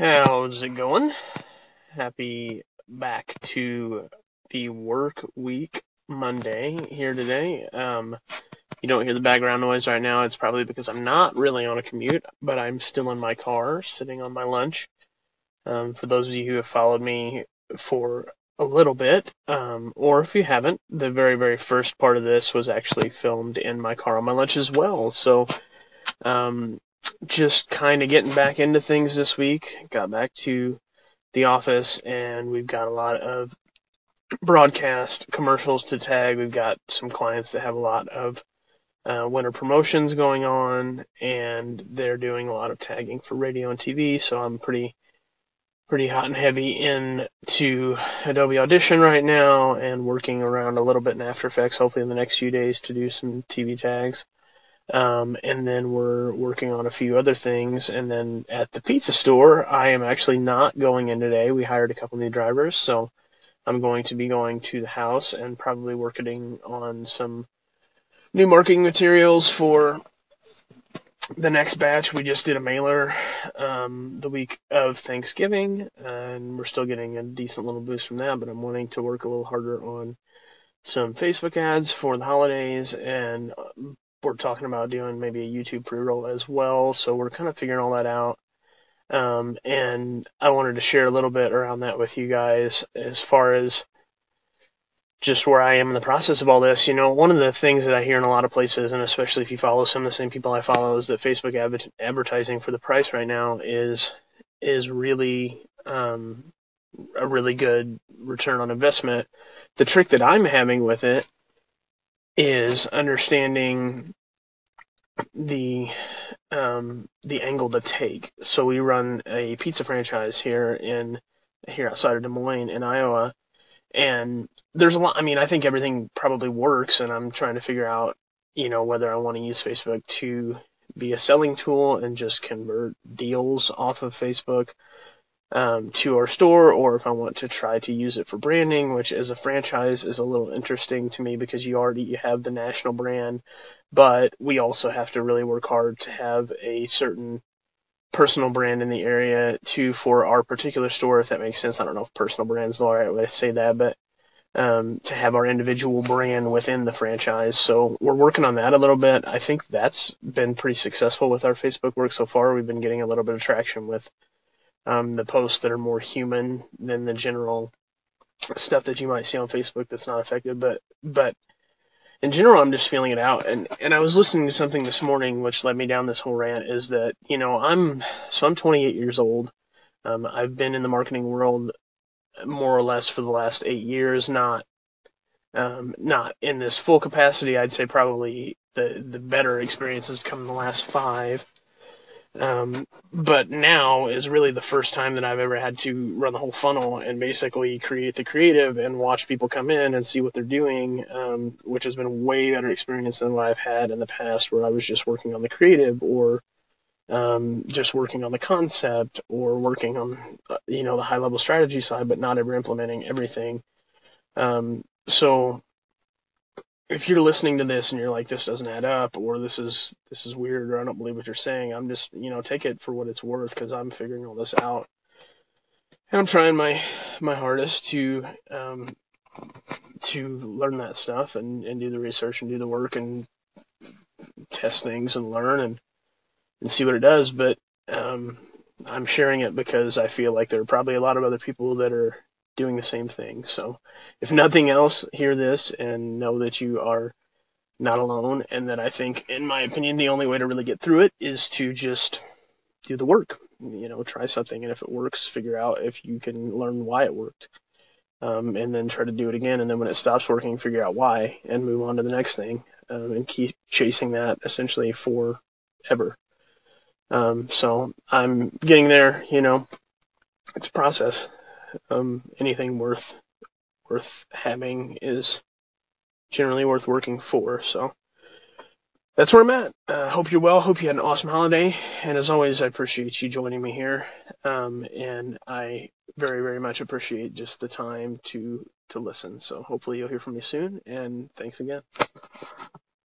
How's it going? Happy back to the work week Monday here today. Um, you don't hear the background noise right now. It's probably because I'm not really on a commute, but I'm still in my car sitting on my lunch. Um, for those of you who have followed me for a little bit, um, or if you haven't, the very, very first part of this was actually filmed in my car on my lunch as well. So, um, just kind of getting back into things this week. Got back to the office and we've got a lot of broadcast commercials to tag. We've got some clients that have a lot of uh, winter promotions going on and they're doing a lot of tagging for radio and TV. So I'm pretty, pretty hot and heavy into Adobe Audition right now and working around a little bit in After Effects, hopefully in the next few days to do some TV tags. Um, and then we're working on a few other things. And then at the pizza store, I am actually not going in today. We hired a couple new drivers, so I'm going to be going to the house and probably working on some new marketing materials for the next batch. We just did a mailer um, the week of Thanksgiving, and we're still getting a decent little boost from that. But I'm wanting to work a little harder on some Facebook ads for the holidays and we're talking about doing maybe a YouTube pre-roll as well. So we're kind of figuring all that out. Um, and I wanted to share a little bit around that with you guys as far as just where I am in the process of all this. You know, one of the things that I hear in a lot of places, and especially if you follow some of the same people I follow, is that Facebook adver- advertising for the price right now is is really um, a really good return on investment. The trick that I'm having with it is understanding the um, the angle to take. So we run a pizza franchise here in here outside of Des Moines in Iowa, and there's a lot. I mean, I think everything probably works, and I'm trying to figure out, you know, whether I want to use Facebook to be a selling tool and just convert deals off of Facebook um, to our store, or if I want to try to use it for branding, which as a franchise is a little interesting to me because you already you have the national brand, but we also have to really work hard to have a certain personal brand in the area too for our particular store, if that makes sense. I don't know if personal brand is the right way to say that, but um, to have our individual brand within the franchise. So we're working on that a little bit. I think that's been pretty successful with our Facebook work so far. We've been getting a little bit of traction with um, the posts that are more human than the general stuff that you might see on Facebook that's not effective. But but in general, I'm just feeling it out. And and I was listening to something this morning which led me down this whole rant. Is that you know I'm so I'm 28 years old. Um, I've been in the marketing world more or less for the last eight years. Not um, not in this full capacity. I'd say probably the the better experiences come in the last five. Um, but now is really the first time that I've ever had to run the whole funnel and basically create the creative and watch people come in and see what they're doing, um, which has been a way better experience than what I've had in the past where I was just working on the creative or um, just working on the concept or working on, uh, you know, the high level strategy side, but not ever implementing everything. Um, so if you're listening to this and you're like this doesn't add up or this is this is weird or I don't believe what you're saying, I'm just you know take it for what it's worth because I'm figuring all this out and I'm trying my my hardest to um, to learn that stuff and and do the research and do the work and test things and learn and and see what it does. But um, I'm sharing it because I feel like there are probably a lot of other people that are doing the same thing. So if nothing else, hear this and know that you are not alone. And that I think, in my opinion, the only way to really get through it is to just do the work. You know, try something, and if it works, figure out if you can learn why it worked. Um, and then try to do it again. And then when it stops working, figure out why and move on to the next thing um, and keep chasing that essentially forever. Um, so I'm getting there, you know, it's a process um, anything worth worth having is generally worth working for. So that's where I'm at. Uh, hope you're well. Hope you had an awesome holiday. And as always, I appreciate you joining me here. Um, and I very, very much appreciate just the time to to listen. So hopefully you'll hear from me soon. And thanks again.